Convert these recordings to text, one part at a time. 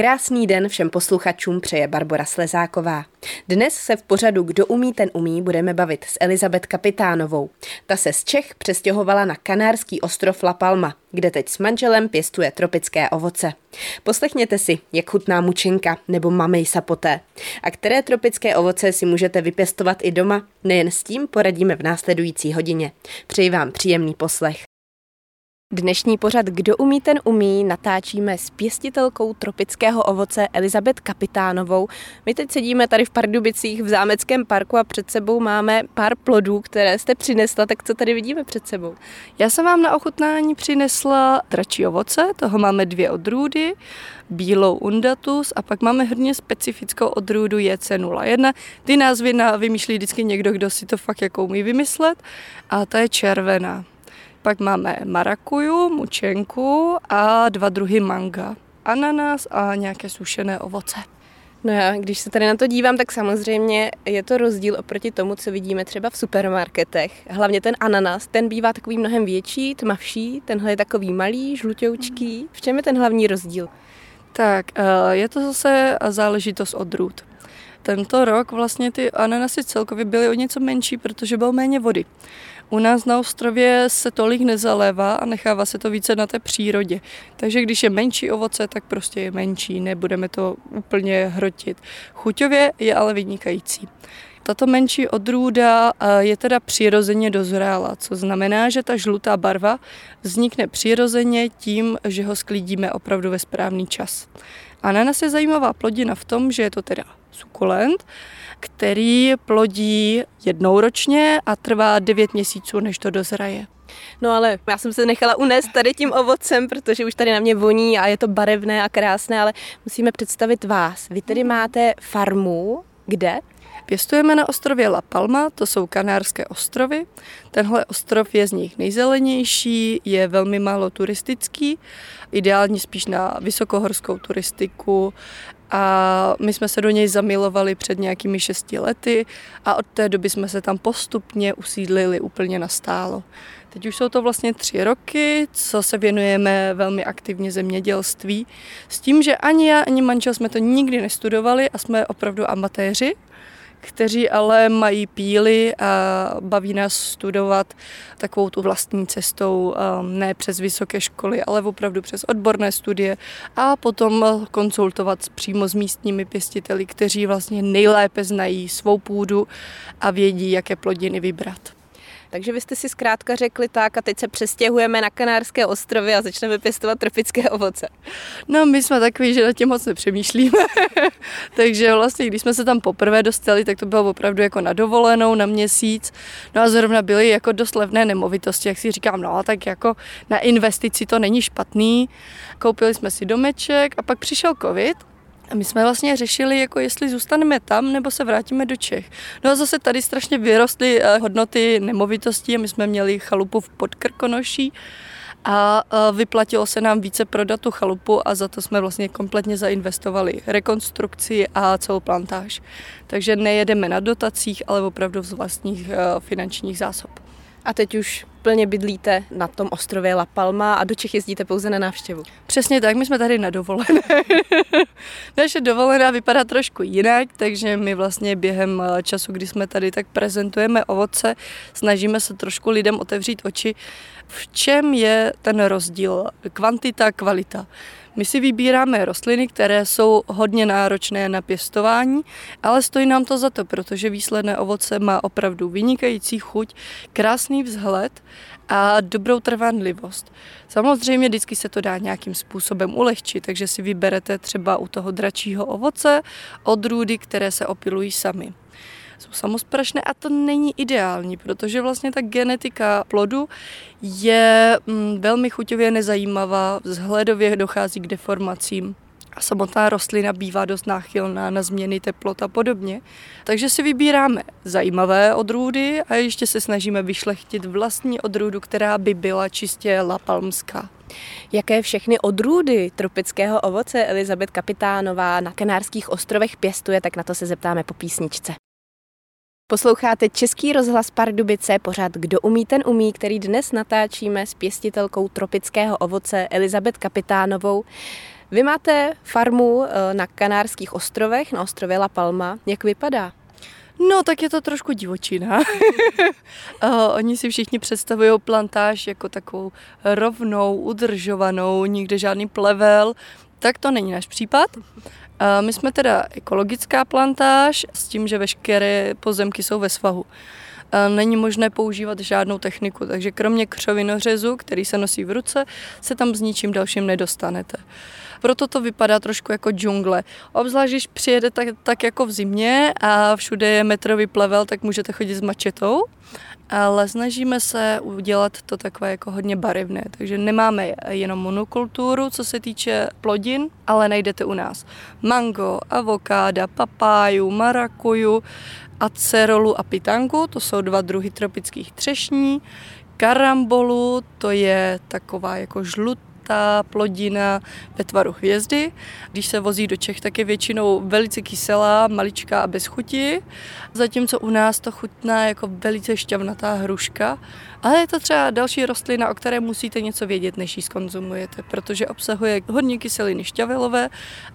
Krásný den všem posluchačům přeje Barbara Slezáková. Dnes se v pořadu Kdo umí, ten umí budeme bavit s Elizabet Kapitánovou. Ta se z Čech přestěhovala na kanárský ostrov La Palma, kde teď s manželem pěstuje tropické ovoce. Poslechněte si, jak chutná mučenka nebo mamej sapoté. A které tropické ovoce si můžete vypěstovat i doma, nejen s tím poradíme v následující hodině. Přeji vám příjemný poslech. Dnešní pořad Kdo umí, ten umí natáčíme s pěstitelkou tropického ovoce Elizabet Kapitánovou. My teď sedíme tady v Pardubicích v Zámeckém parku a před sebou máme pár plodů, které jste přinesla, tak co tady vidíme před sebou? Já jsem vám na ochutnání přinesla dračí ovoce, toho máme dvě odrůdy, bílou undatus a pak máme hodně specifickou odrůdu JC01. Ty názvy vymýšlí vždycky někdo, kdo si to fakt jako umí vymyslet a ta je červená. Pak máme marakuju, mučenku a dva druhy manga. Ananas a nějaké sušené ovoce. No já, když se tady na to dívám, tak samozřejmě je to rozdíl oproti tomu, co vidíme třeba v supermarketech. Hlavně ten ananas, ten bývá takový mnohem větší, tmavší, tenhle je takový malý, žluťoučký. V čem je ten hlavní rozdíl? Tak, eh, je to zase záležitost odrůd. Tento rok vlastně ty ananasy celkově byly o něco menší, protože bylo méně vody. U nás na ostrově se tolik nezalévá a nechává se to více na té přírodě. Takže když je menší ovoce, tak prostě je menší, nebudeme to úplně hrotit. Chuťově je ale vynikající. Tato menší odrůda eh, je teda přirozeně dozrála, co znamená, že ta žlutá barva vznikne přirozeně tím, že ho sklidíme opravdu ve správný čas. Ananas je zajímavá plodina v tom, že je to teda sukulent, který plodí jednou ročně a trvá 9 měsíců, než to dozraje. No ale já jsem se nechala unést tady tím ovocem, protože už tady na mě voní a je to barevné a krásné, ale musíme představit vás. Vy tedy máte farmu, kde? Pěstujeme na ostrově La Palma, to jsou Kanárské ostrovy. Tenhle ostrov je z nich nejzelenější, je velmi málo turistický, ideální spíš na vysokohorskou turistiku a my jsme se do něj zamilovali před nějakými šesti lety a od té doby jsme se tam postupně usídlili úplně nastálo. Teď už jsou to vlastně tři roky, co se věnujeme velmi aktivně zemědělství, s tím, že ani já, ani manžel jsme to nikdy nestudovali a jsme opravdu amatéři kteří ale mají píly a baví nás studovat takovou tu vlastní cestou, um, ne přes vysoké školy, ale opravdu přes odborné studie a potom konsultovat přímo s místními pěstiteli, kteří vlastně nejlépe znají svou půdu a vědí, jaké plodiny vybrat. Takže vy jste si zkrátka řekli tak a teď se přestěhujeme na Kanárské ostrovy a začneme pěstovat tropické ovoce. No, my jsme takový, že na tím moc nepřemýšlíme. Takže vlastně, když jsme se tam poprvé dostali, tak to bylo opravdu jako na dovolenou, na měsíc. No a zrovna byly jako dost levné nemovitosti, jak si říkám, no tak jako na investici to není špatný. Koupili jsme si domeček a pak přišel covid a my jsme vlastně řešili, jako jestli zůstaneme tam, nebo se vrátíme do Čech. No a zase tady strašně vyrostly eh, hodnoty nemovitostí a my jsme měli chalupu v Podkrkonoší a eh, vyplatilo se nám více prodat tu chalupu a za to jsme vlastně kompletně zainvestovali rekonstrukci a celou plantáž. Takže nejedeme na dotacích, ale opravdu z vlastních eh, finančních zásob. A teď už plně bydlíte na tom ostrově La Palma a do Čech jezdíte pouze na návštěvu. Přesně tak, my jsme tady na dovolené. Naše dovolená vypadá trošku jinak, takže my vlastně během eh, času, kdy jsme tady, tak prezentujeme ovoce, snažíme se trošku lidem otevřít oči, v čem je ten rozdíl, kvantita, kvalita. My si vybíráme rostliny, které jsou hodně náročné na pěstování, ale stojí nám to za to, protože výsledné ovoce má opravdu vynikající chuť, krásný vzhled a dobrou trvanlivost. Samozřejmě vždycky se to dá nějakým způsobem ulehčit, takže si vyberete třeba u toho dračího ovoce odrůdy, které se opilují sami jsou samosprašné a to není ideální, protože vlastně ta genetika plodu je mm, velmi chuťově nezajímavá, vzhledově dochází k deformacím a samotná rostlina bývá dost náchylná na změny teplot a podobně. Takže si vybíráme zajímavé odrůdy a ještě se snažíme vyšlechtit vlastní odrůdu, která by byla čistě lapalmská. Jaké všechny odrůdy tropického ovoce Elizabet Kapitánová na Kanárských ostrovech pěstuje, tak na to se zeptáme po písničce. Posloucháte Český rozhlas Pardubice, pořád Kdo umí, ten umí, který dnes natáčíme s pěstitelkou tropického ovoce Elizabet Kapitánovou. Vy máte farmu eh, na Kanárských ostrovech, na ostrově La Palma. Jak vypadá? No, tak je to trošku divočina. uh, oni si všichni představují plantáž jako takovou rovnou, udržovanou, nikde žádný plevel. Tak to není náš případ. My jsme teda ekologická plantáž s tím, že veškeré pozemky jsou ve svahu není možné používat žádnou techniku, takže kromě křovinořezu, který se nosí v ruce, se tam s ničím dalším nedostanete. Proto to vypadá trošku jako džungle. Obzvlášť, když přijede tak, tak jako v zimě a všude je metrový plevel, tak můžete chodit s mačetou ale snažíme se udělat to takové jako hodně barevné. Takže nemáme jenom monokulturu, co se týče plodin, ale najdete u nás mango, avokáda, papáju, marakuju, acerolu a pitangu, to jsou dva druhy tropických třešní, karambolu, to je taková jako žlut ta plodina ve tvaru hvězdy. Když se vozí do Čech, tak je většinou velice kyselá, maličká a bez chuti, zatímco u nás to chutná jako velice šťavnatá hruška. Ale je to třeba další rostlina, o které musíte něco vědět, než ji skonzumujete, protože obsahuje hodně kyseliny šťavelové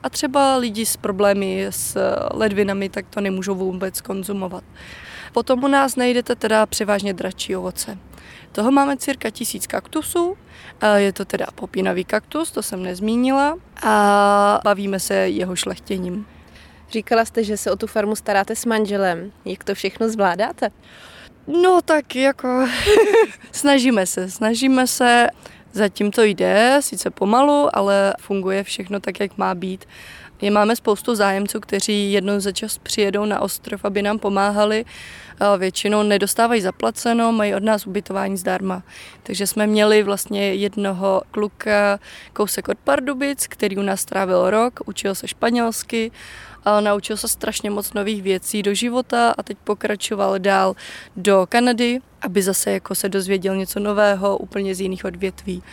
a třeba lidi s problémy s ledvinami tak to nemůžou vůbec konzumovat. Potom u nás najdete teda převážně dračí ovoce. Toho máme cirka tisíc kaktusů, je to teda popínavý kaktus, to jsem nezmínila, a bavíme se jeho šlechtěním. Říkala jste, že se o tu farmu staráte s manželem. Jak to všechno zvládáte? No tak jako snažíme se, snažíme se, zatím to jde, sice pomalu, ale funguje všechno tak, jak má být. Je máme spoustu zájemců, kteří jednou za čas přijedou na ostrov, aby nám pomáhali. Většinou nedostávají zaplaceno, mají od nás ubytování zdarma. Takže jsme měli vlastně jednoho kluka kousek od Pardubic, který u nás strávil rok, učil se španělsky, a naučil se strašně moc nových věcí do života a teď pokračoval dál do Kanady, aby zase jako se dozvěděl něco nového, úplně z jiných odvětví.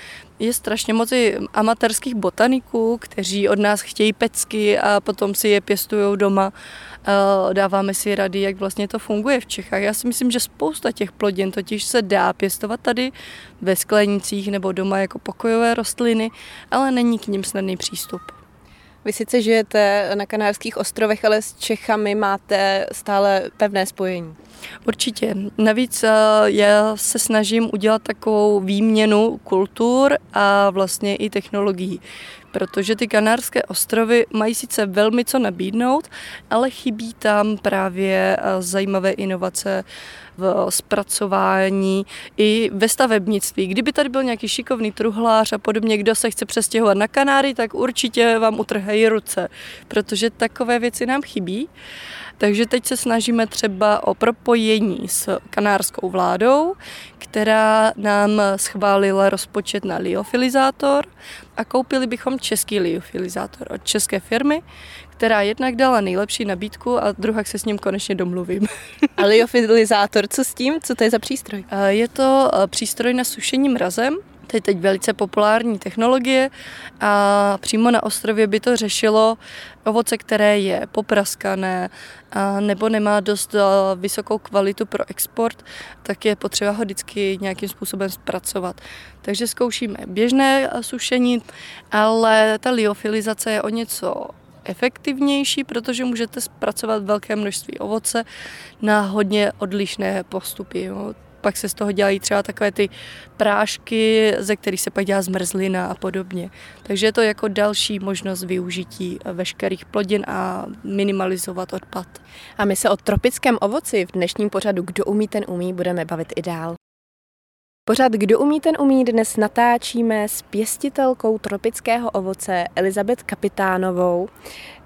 Je strašně moc i amatérských botaniků, kteří od nás chtějí pecky a potom si je pěstují doma. Dáváme si rady, jak vlastně to funguje v Čechách. Já si myslím, že spousta těch plodin totiž se dá pěstovat tady ve sklenicích nebo doma jako pokojové rostliny, ale není k nim snadný přístup. Vy sice žijete na Kanárských ostrovech, ale s Čechami máte stále pevné spojení. Určitě. Navíc eh, já se snažím udělat takovou výměnu kultur a vlastně i technologií protože ty Kanárské ostrovy mají sice velmi co nabídnout, ale chybí tam právě eh, zajímavé inovace v zpracování i ve stavebnictví. Kdyby tady byl nějaký šikovný truhlář a podobně, kdo se chce přestěhovat na Kanáry, tak určitě vám utrhají ruce, protože takové věci nám chybí. Takže teď se snažíme třeba o propojení s kanárskou vládou, která nám schválila rozpočet na liofilizátor a koupili bychom český liofilizátor od české firmy, která jednak dala nejlepší nabídku a druhá se s ním konečně domluvím. A liofilizátor, co s tím? Co to je za přístroj? Je to přístroj na sušení mrazem, to je teď velice populární technologie a přímo na ostrově by to řešilo ovoce, které je popraskané a nebo nemá dost vysokou kvalitu pro export, tak je potřeba ho vždycky nějakým způsobem zpracovat. Takže zkoušíme běžné sušení, ale ta liofilizace je o něco efektivnější, protože můžete zpracovat velké množství ovoce na hodně odlišné postupy. Pak se z toho dělají třeba takové ty prášky, ze kterých se pak dělá zmrzlina a podobně. Takže je to jako další možnost využití veškerých plodin a minimalizovat odpad. A my se o tropickém ovoci v dnešním pořadu Kdo umí, ten umí budeme bavit i dál. Pořád Kdo umí, ten umí dnes natáčíme s pěstitelkou tropického ovoce Elizabet Kapitánovou.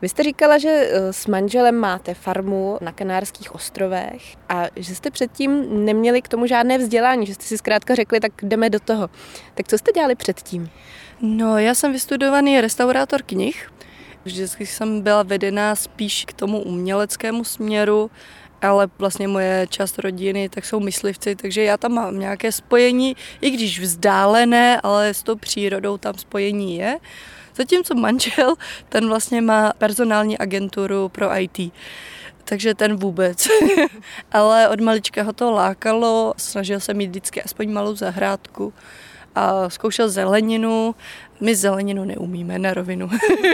Vy jste říkala, že eh, s manželem máte farmu na Kanárských ostrovech a že jste předtím neměli k tomu žádné vzdělání, že jste si zkrátka řekli, tak jdeme do toho. Tak co jste dělali předtím? No, já jsem vystudovaný restaurátor knih. Vždycky jsem byla vedená spíš k tomu uměleckému směru, ale vlastně moje část rodiny tak jsou myslivci, takže já tam mám nějaké spojení, i když vzdálené, ale s tou přírodou tam spojení je. Zatímco manžel, ten vlastně má personální agenturu pro IT. Takže ten vůbec. Ale od malička ho to lákalo, snažil se mít vždycky aspoň malou zahrádku a zkoušel zeleninu. My zeleninu neumíme na rovinu.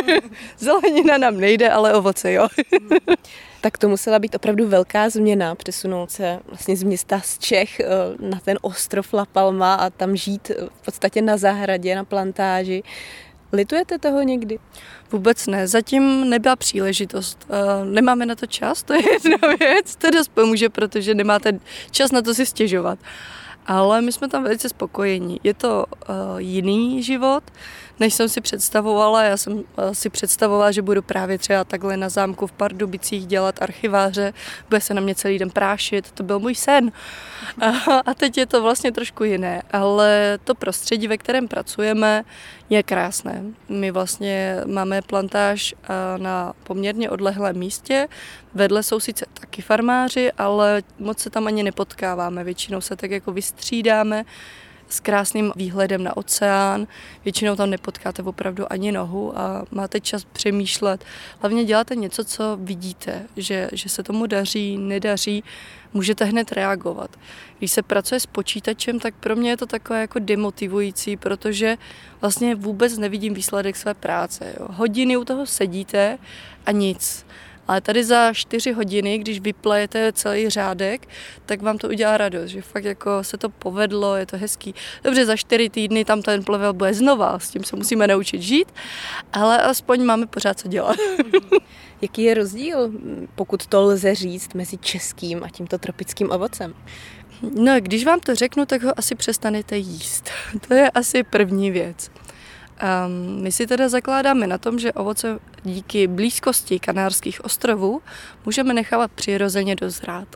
Zelenina nám nejde, ale ovoce jo. tak to musela být opravdu velká změna, přesunout se vlastně z města z Čech eh, na ten ostrov La Palma a tam žít eh, v podstatě na zahradě, na plantáži. Litujete toho někdy? Vůbec ne, zatím nebyla příležitost. Eh, nemáme na to čas, to je jedna věc, to dost pomůže, protože nemáte čas na to si stěžovat. Ale my jsme tam velice spokojení. Je to uh, jiný život, než jsem si představovala. Já jsem uh, si představovala, že budu právě třeba takhle na zámku v Pardubicích dělat archiváře, bude se na mě celý den prášit, to byl můj sen. A, a teď je to vlastně trošku jiné, ale to prostředí, ve kterém pracujeme, je krásné. My vlastně máme plantáž na poměrně odlehlém místě, vedle jsou sice taky farmáři, ale moc se tam ani nepotkáváme, většinou se tak jako vystřídáme, s krásným výhledem na oceán. Většinou tam nepotkáte opravdu ani nohu a máte čas přemýšlet. Hlavně děláte něco, co vidíte, že, že se tomu daří, nedaří, můžete hned reagovat. Když se pracuje s počítačem, tak pro mě je to takové jako demotivující, protože vlastně vůbec nevidím výsledek své práce. Jo. Hodiny u toho sedíte a nic. Ale tady za čtyři hodiny, když vyplejete celý řádek, tak vám to udělá radost, že fakt jako se to povedlo, je to hezký. Dobře, za čtyři týdny tam ten plevel bude znova, s tím se musíme naučit žít, ale aspoň máme pořád co dělat. Jaký je rozdíl, pokud to lze říct, mezi českým a tímto tropickým ovocem? No, když vám to řeknu, tak ho asi přestanete jíst. To je asi první věc. Um, my si teda zakládáme na tom, že ovoce díky blízkosti Kanárských ostrovů můžeme nechávat přirozeně dozrát.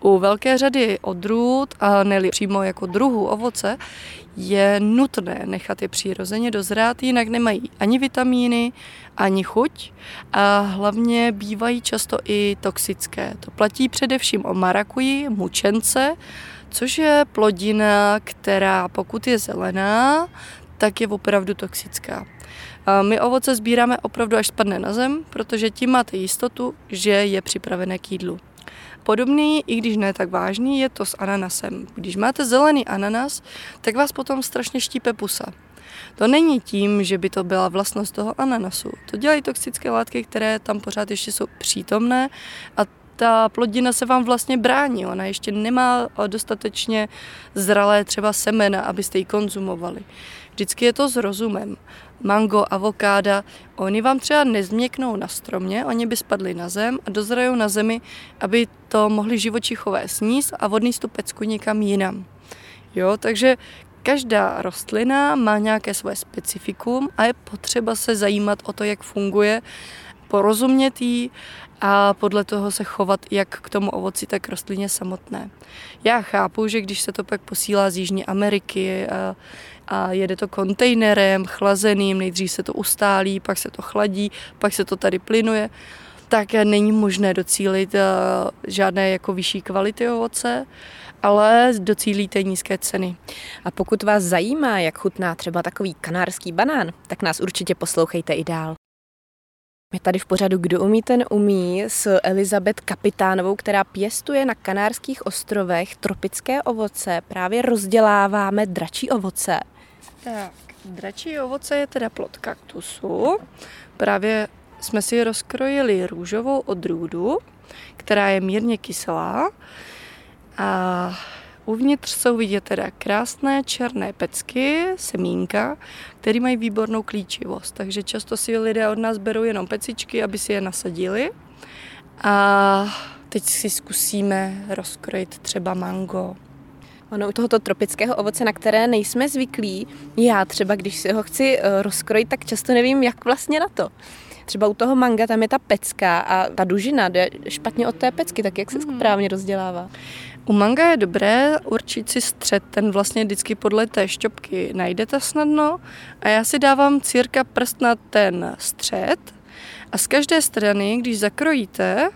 U velké řady odrůd, a ne přímo jako druhu ovoce, je nutné nechat je přirozeně dozrát, jinak nemají ani vitamíny, ani chuť a hlavně bývají často i toxické. To platí především o marakuji, mučence, což je plodina, která pokud je zelená, tak je opravdu toxická. My ovoce sbíráme opravdu, až spadne na zem, protože tím máte jistotu, že je připravené k jídlu. Podobný, i když ne tak vážný, je to s ananasem. Když máte zelený ananas, tak vás potom strašně štípe pusa. To není tím, že by to byla vlastnost toho ananasu. To dělají toxické látky, které tam pořád ještě jsou přítomné a ta plodina se vám vlastně brání. Ona ještě nemá dostatečně zralé třeba semena, abyste ji konzumovali. Vždycky je to s rozumem. Mango, avokáda, oni vám třeba nezměknou na stromě, oni by spadli na zem a dozrajou na zemi, aby to mohli živočichové sníst a vodný tu pecku někam jinam. Jo, takže každá rostlina má nějaké svoje specifikum a je potřeba se zajímat o to, jak funguje, porozumět jí a podle toho se chovat jak k tomu ovoci, tak rostlině samotné. Já chápu, že když se to pak posílá z Jižní Ameriky a, a jede to kontejnerem chlazeným, nejdřív se to ustálí, pak se to chladí, pak se to tady plynuje, tak není možné docílit žádné jako vyšší kvality ovoce, ale docílíte nízké ceny. A pokud vás zajímá, jak chutná třeba takový kanárský banán, tak nás určitě poslouchejte i dál. My tady v pořadu Kdo umí, ten umí s Elizabet Kapitánovou, která pěstuje na Kanárských ostrovech tropické ovoce. Právě rozděláváme dračí ovoce. Tak, dračí ovoce je teda plod kaktusu. Právě jsme si rozkrojili růžovou odrůdu, která je mírně kyselá. A Uvnitř jsou vidět teda krásné černé pecky, semínka, které mají výbornou klíčivost. Takže často si lidé od nás berou jenom pecičky, aby si je nasadili. A teď si zkusíme rozkrojit třeba mango. Ono u tohoto tropického ovoce, na které nejsme zvyklí, já třeba, když si ho chci eh, rozkrojit, tak často nevím, jak vlastně na to. Třeba u toho manga tam je ta pecka a ta dužina jde špatně od té pecky, tak jak se mm. správně rozdělává? U manga je dobré určit si střed, ten vlastně vždycky podle té šťopky najdete snadno a já si dávám cirka prst na ten střed a z každé strany, když zakrojíte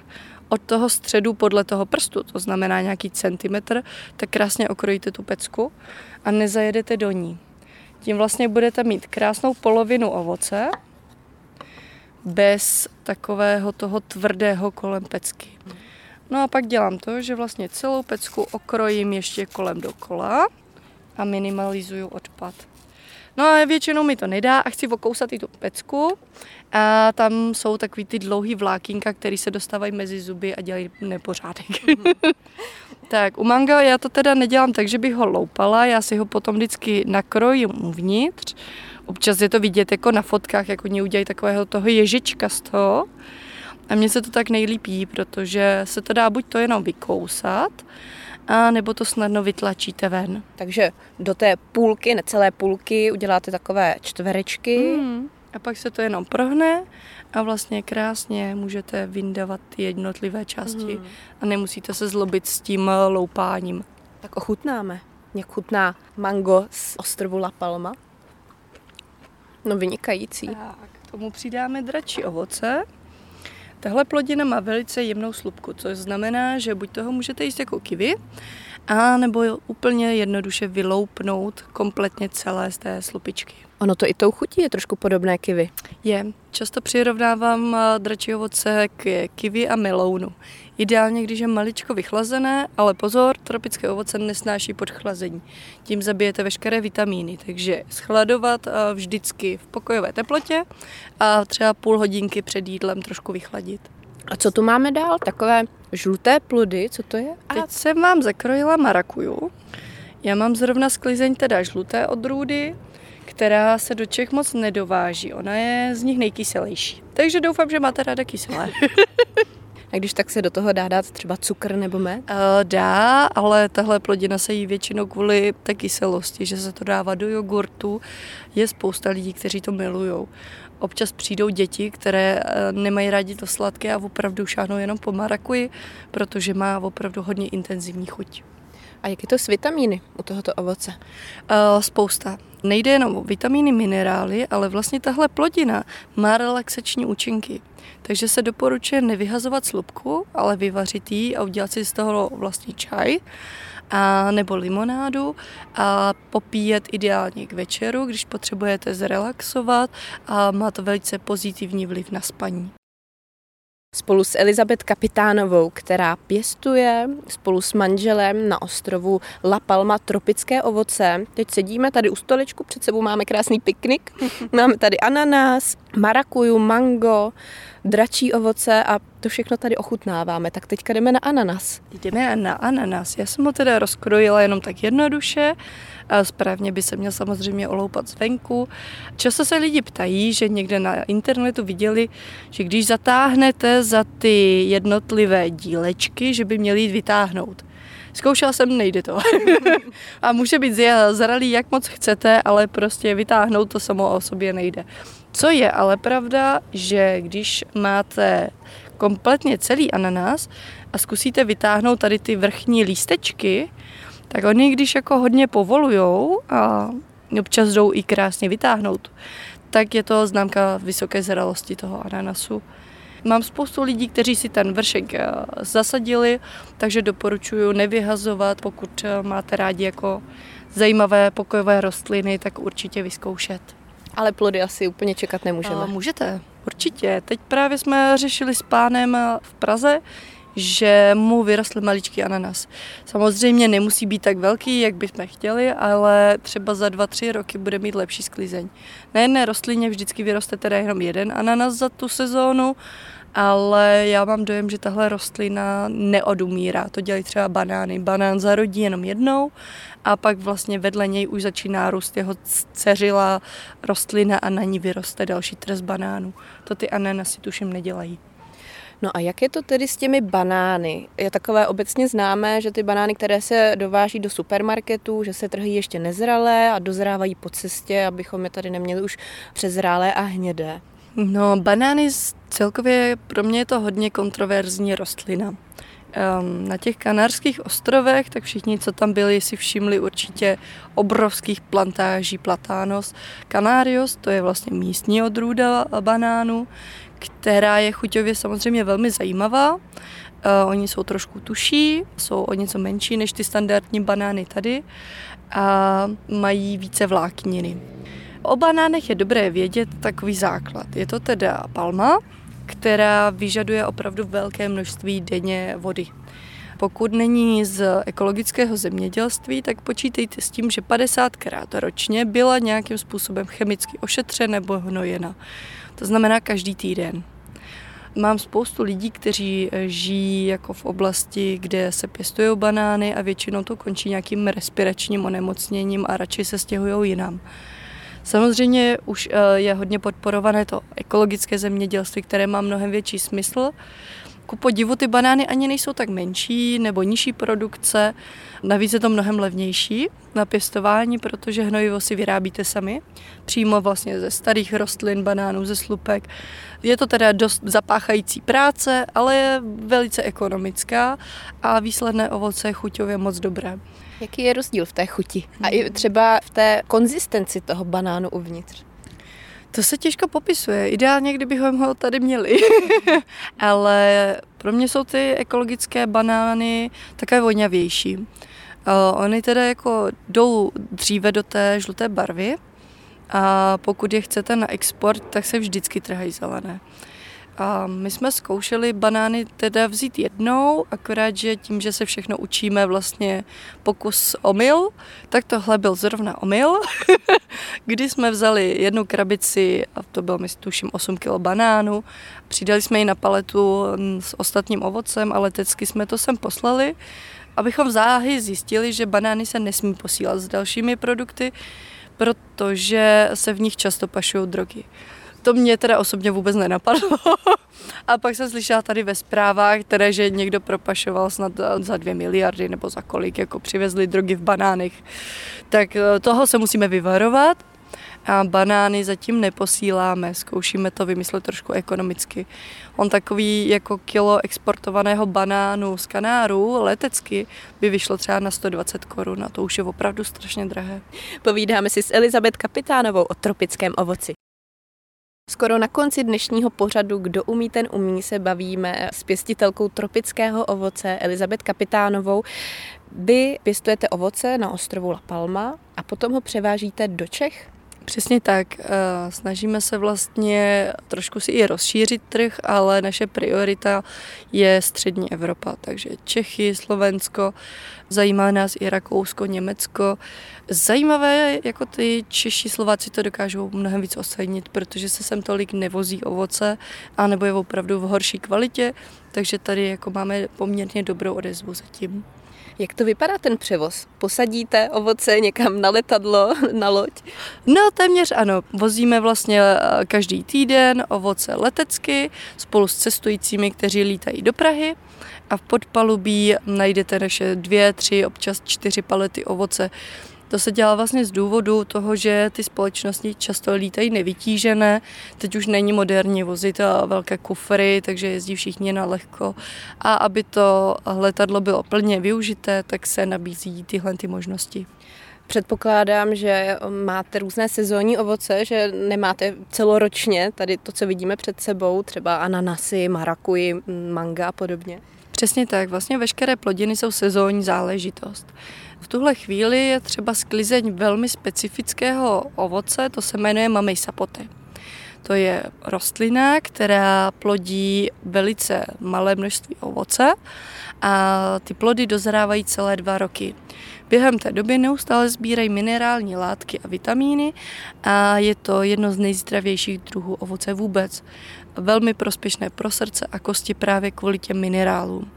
od toho středu podle toho prstu, to znamená nějaký centimetr, tak krásně okrojíte tu pecku a nezajedete do ní. Tím vlastně budete mít krásnou polovinu ovoce bez takového toho tvrdého kolem pecky. No a pak dělám to, že vlastně celou pecku okrojím ještě kolem dokola. a minimalizuju odpad. No a většinou mi to nedá a chci okousat i tu pecku a tam jsou takový ty dlouhý vlákínka, které se dostávají mezi zuby a dělají nepořádek. Mm-hmm. tak u manga já to teda nedělám tak, že bych ho loupala, já si ho potom vždycky nakrojím uvnitř. Občas je to vidět jako na fotkách, jak oni udělají takového toho ježička z toho. A mně se to tak nejlípí, protože se to dá buď to jenom vykousat, a nebo to snadno vytlačíte ven. Takže do té půlky, necelé půlky, uděláte takové čtverečky. Mm. A pak se to jenom prohne a vlastně krásně můžete vyndavat ty jednotlivé části mm. a nemusíte se zlobit s tím loupáním. Tak ochutnáme. Jak chutná mango z ostrovu La Palma? No vynikající. Tak, k tomu přidáme dračí ovoce. Tahle plodina má velice jemnou slupku, což znamená, že buď toho můžete jíst jako kivy, a nebo úplně jednoduše vyloupnout kompletně celé z té slupičky. Ono to i tou chutí je trošku podobné kivy. Je. Často přirovnávám eh, dračí ovoce k kivy a melounu. Ideálně, když je maličko vychlazené, ale pozor, tropické ovoce nesnáší podchlazení. Tím zabijete veškeré vitamíny, takže schladovat eh, vždycky v pokojové teplotě a třeba půl hodinky před jídlem trošku vychladit. A co tu máme dál? Takové žluté plody, co to je? A... Teď jsem vám zakrojila marakuju. Já mám zrovna sklizeň teda žluté odrůdy, která se do Čech moc nedováží. Ona je z nich nejkyselější. Takže doufám, že máte ráda kyselé. A když tak se do toho dá dát třeba cukr nebo med? Uh, dá, ale tahle plodina se jí většinou kvůli té kyselosti, že se to dává do jogurtu. Je spousta lidí, kteří to milují. Občas přijdou děti, které eh, nemají rádi to sladké a opravdu šáhnou jenom po marakuji, protože má opravdu hodně intenzivní chuť. A jak je to s vitamíny u tohoto ovoce? Uh, spousta. Nejde jenom o vitamíny, minerály, ale vlastně tahle plodina má relaxační účinky. Takže se doporučuje nevyhazovat slupku, ale vyvařit ji a udělat si z toho vlastně čaj a nebo limonádu a popíjet ideálně k večeru, když potřebujete zrelaxovat a má to velice pozitivní vliv na spaní spolu s Elizabet Kapitánovou, která pěstuje spolu s manželem na ostrovu La Palma tropické ovoce. Teď sedíme tady u stolečku, před sebou máme krásný piknik. Máme tady ananas, marakuju, mango, dračí ovoce a to všechno tady ochutnáváme. Tak teďka jdeme na ananas. Jdeme na ananas. Já jsem ho teda rozkrojila jenom tak jednoduše. Správně by se měl samozřejmě oloupat zvenku. Často se lidi ptají, že někde na internetu viděli, že když zatáhnete za ty jednotlivé dílečky, že by měli jít vytáhnout. Zkoušela jsem, nejde to. a může být zralý, jak moc chcete, ale prostě vytáhnout to samo o sobě nejde. Co je ale pravda, že když máte kompletně celý ananas a zkusíte vytáhnout tady ty vrchní lístečky, tak oni když jako hodně povolujou a občas jdou i krásně vytáhnout, tak je to známka vysoké zralosti toho ananasu. Mám spoustu lidí, kteří si ten vršek eh, zasadili, takže doporučuji nevyhazovat, pokud eh, máte rádi jako zajímavé pokojové rostliny, tak určitě vyzkoušet. Ale plody asi úplně čekat nemůžeme. A můžete, určitě. Teď právě jsme řešili s pánem v Praze, že mu vyrostl maličký ananas. Samozřejmě nemusí být tak velký, jak bychom chtěli, ale třeba za dva, tři roky bude mít lepší sklizeň. Na jedné rostlině vždycky vyroste teda jenom jeden ananas za tu sezónu, ale já mám dojem, že tahle rostlina neodumírá. To dělají třeba banány. Banán zarodí jenom jednou a pak vlastně vedle něj už začíná růst jeho ceřila rostlina a na ní vyroste další trest banánů. To ty ananasy tuším nedělají. No a jak je to tedy s těmi banány? Je takové obecně známé, že ty banány, které se dováží do supermarketů, že se trhají ještě nezralé a dozrávají po cestě, abychom je tady neměli už přezrálé a hnědé. No, banány celkově pro mě je to hodně kontroverzní rostlina. Um, na těch kanárských ostrovech, tak všichni, co tam byli, si všimli určitě obrovských plantáží platános. Canarios, to je vlastně místní odrůda banánu, která je chuťově samozřejmě velmi zajímavá. Uh, oni jsou trošku tuší, jsou o něco menší než ty standardní banány tady a mají více vlákniny. O banánech je dobré vědět takový základ. Je to teda palma, která vyžaduje opravdu velké množství denně vody. Pokud není z ekologického zemědělství, tak počítejte s tím, že 50krát ročně byla nějakým způsobem chemicky ošetřena nebo hnojena. To znamená každý týden. Mám spoustu lidí, kteří žijí jako v oblasti, kde se pěstují banány a většinou to končí nějakým respiračním onemocněním a radši se stěhují jinam. Samozřejmě už eh, je hodně podporované to ekologické zemědělství, které má mnohem větší smysl. Ku podivu ty banány ani nejsou tak menší nebo nižší produkce, navíc je to mnohem levnější na pěstování, protože hnojivo si vyrábíte sami, přímo vlastně ze starých rostlin, banánů, ze slupek. Je to teda dost zapáchající práce, ale je velice ekonomická a výsledné ovoce je chuťově moc dobré. Jaký je rozdíl v té chuti? A i třeba v té konzistenci toho banánu uvnitř? To se těžko popisuje. Ideálně, kdybychom ho tady měli. Ale pro mě jsou ty ekologické banány takové voňavější. Uh, oni teda jako jdou dříve do té žluté barvy a pokud je chcete na export, tak se vždycky trhají zelené. A my jsme zkoušeli banány teda vzít jednou, akorát, že tím, že se všechno učíme vlastně pokus omyl, tak tohle byl zrovna omyl, kdy jsme vzali jednu krabici, a to bylo, myslím, tuším, 8 kg banánů, přidali jsme ji na paletu s ostatním ovocem a letecky jsme to sem poslali, abychom záhy zjistili, že banány se nesmí posílat s dalšími produkty, protože se v nich často pašují drogy. To mě teda osobně vůbec nenapadlo. A pak jsem slyšela tady ve zprávách, které, že někdo propašoval snad za dvě miliardy nebo za kolik, jako přivezli drogy v banánech. Tak eh, toho se musíme vyvarovat. A banány zatím neposíláme, zkoušíme to vymyslet trošku ekonomicky. On takový jako kilo exportovaného banánu z Kanáru letecky by vyšlo třeba na 120 korun a to už je opravdu strašně drahé. Povídáme si s Elizabet Kapitánovou o tropickém ovoci. Skoro na konci dnešního pořadu Kdo umí, ten umí se bavíme s pěstitelkou tropického ovoce Elizabet Kapitánovou. Vy pěstujete ovoce na ostrovu La Palma a potom ho převážíte do Čech? Přesně tak. Eh, snažíme se vlastně trošku si i rozšířit trh, ale naše priorita je střední Evropa, takže Čechy, Slovensko, zajímá nás i Rakousko, Německo. Zajímavé jako ty Češi, Slováci to dokážou mnohem víc ocenit, protože se sem tolik nevozí ovoce, anebo je opravdu v horší kvalitě, takže tady jako máme poměrně dobrou odezvu zatím. Jak to vypadá ten převoz? Posadíte ovoce někam na letadlo, na loď? No téměř ano. Vozíme vlastně eh, každý týden ovoce letecky spolu s cestujícími, kteří lítají do Prahy a v podpalubí najdete naše dvě, tři, občas čtyři palety ovoce to se dělá vlastně z důvodu toho, že ty společnosti často lítají nevytížené. Teď už není moderní vozit velké kufry, takže jezdí všichni na lehko. A aby to letadlo bylo plně využité, tak se nabízí tyhle ty možnosti. Předpokládám, že máte různé sezónní ovoce, že nemáte celoročně tady to, co vidíme před sebou, třeba ananasy, marakuji, manga a podobně. Přesně tak, vlastně veškeré plodiny jsou sezónní záležitost. V tuhle chvíli je třeba sklizeň velmi specifického ovoce, to se jmenuje mamej sapote. To je rostlina, která plodí velice malé množství ovoce a ty plody dozrávají celé dva roky. Během té doby neustále sbírají minerální látky a vitamíny a je to jedno z nejzdravějších druhů ovoce vůbec. Velmi prospěšné pro srdce a kosti právě kvůli těm minerálům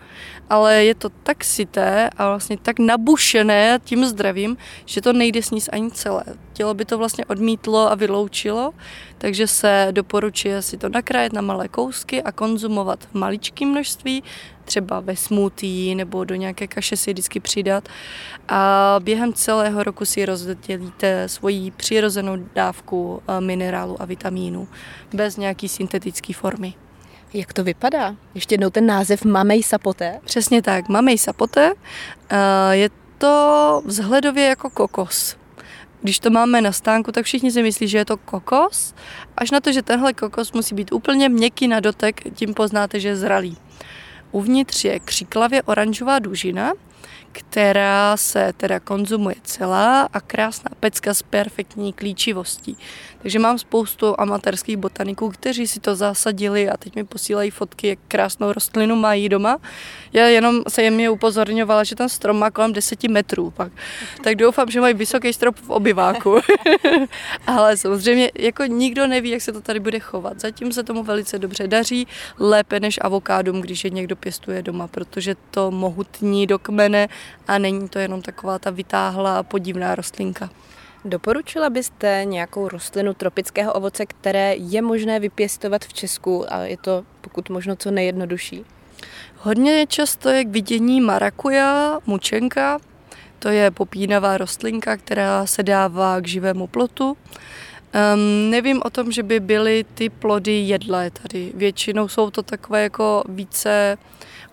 ale je to tak sité a vlastně tak nabušené tím zdravím, že to nejde sníst ani celé. Tělo by to vlastně odmítlo a vyloučilo, takže se doporučuje si to nakrájet na malé kousky a konzumovat v maličkém množství, třeba ve smoothie nebo do nějaké kaše si vždycky přidat a během celého roku si rozdělíte svoji přirozenou dávku eh, minerálu a vitamínu bez nějaký syntetické formy. Jak to vypadá? Ještě jednou ten název Mamej Sapote? Přesně tak, Mamej Sapote. Eh, je to vzhledově jako kokos. Když to máme na stánku, tak všichni si myslí, že je to kokos, až na to, že tenhle kokos musí být úplně měkký na dotek, tím poznáte, že je zralý. Uvnitř je křiklavě oranžová dužina která se teda konzumuje celá a krásná pecka s perfektní klíčivostí. Takže mám spoustu amatérských botaniků, kteří si to zasadili a teď mi posílají fotky, jak krásnou rostlinu mají doma. Já jenom se jim je upozorňovala, že ten strom má kolem 10 metrů pak. Tak doufám, že mají vysoký strop v obyváku. Ale samozřejmě jako nikdo neví, jak se to tady bude chovat. Zatím se tomu velice dobře daří, lépe než avokádum, když je někdo pěstuje doma, protože to mohutní do kmene a není to jenom taková ta vytáhlá podivná rostlinka. Doporučila byste nějakou rostlinu tropického ovoce, které je možné vypěstovat v Česku a je to pokud možno co nejjednodušší? Hodně často je k vidění marakuja, mučenka, to je popínavá rostlinka, která se dává k živému plotu. Um, nevím o tom, že by byly ty plody jedlé tady. Většinou jsou to takové jako více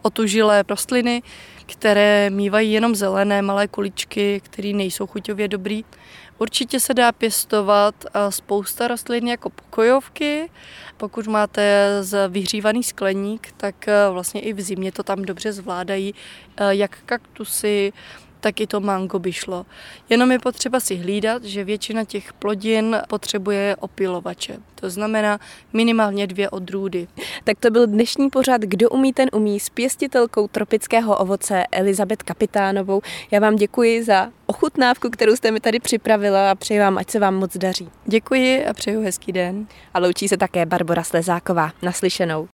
otužilé rostliny, které mývají jenom zelené malé kuličky, které nejsou chuťově dobrý. Určitě se dá pěstovat spousta rostlin jako pokojovky. Pokud máte vyhřívaný skleník, tak vlastně i v zimě to tam dobře zvládají, jak kaktusy, tak i to mango by šlo. Jenom je potřeba si hlídat, že většina těch plodin potřebuje opilovače. To znamená minimálně dvě odrůdy. Tak to byl dnešní pořad Kdo umí, ten umí s pěstitelkou tropického ovoce Elizabet Kapitánovou. Já vám děkuji za ochutnávku, kterou jste mi tady připravila a přeji vám, ať se vám moc daří. Děkuji a přeju hezký den. A loučí se také Barbara Slezáková. Naslyšenou.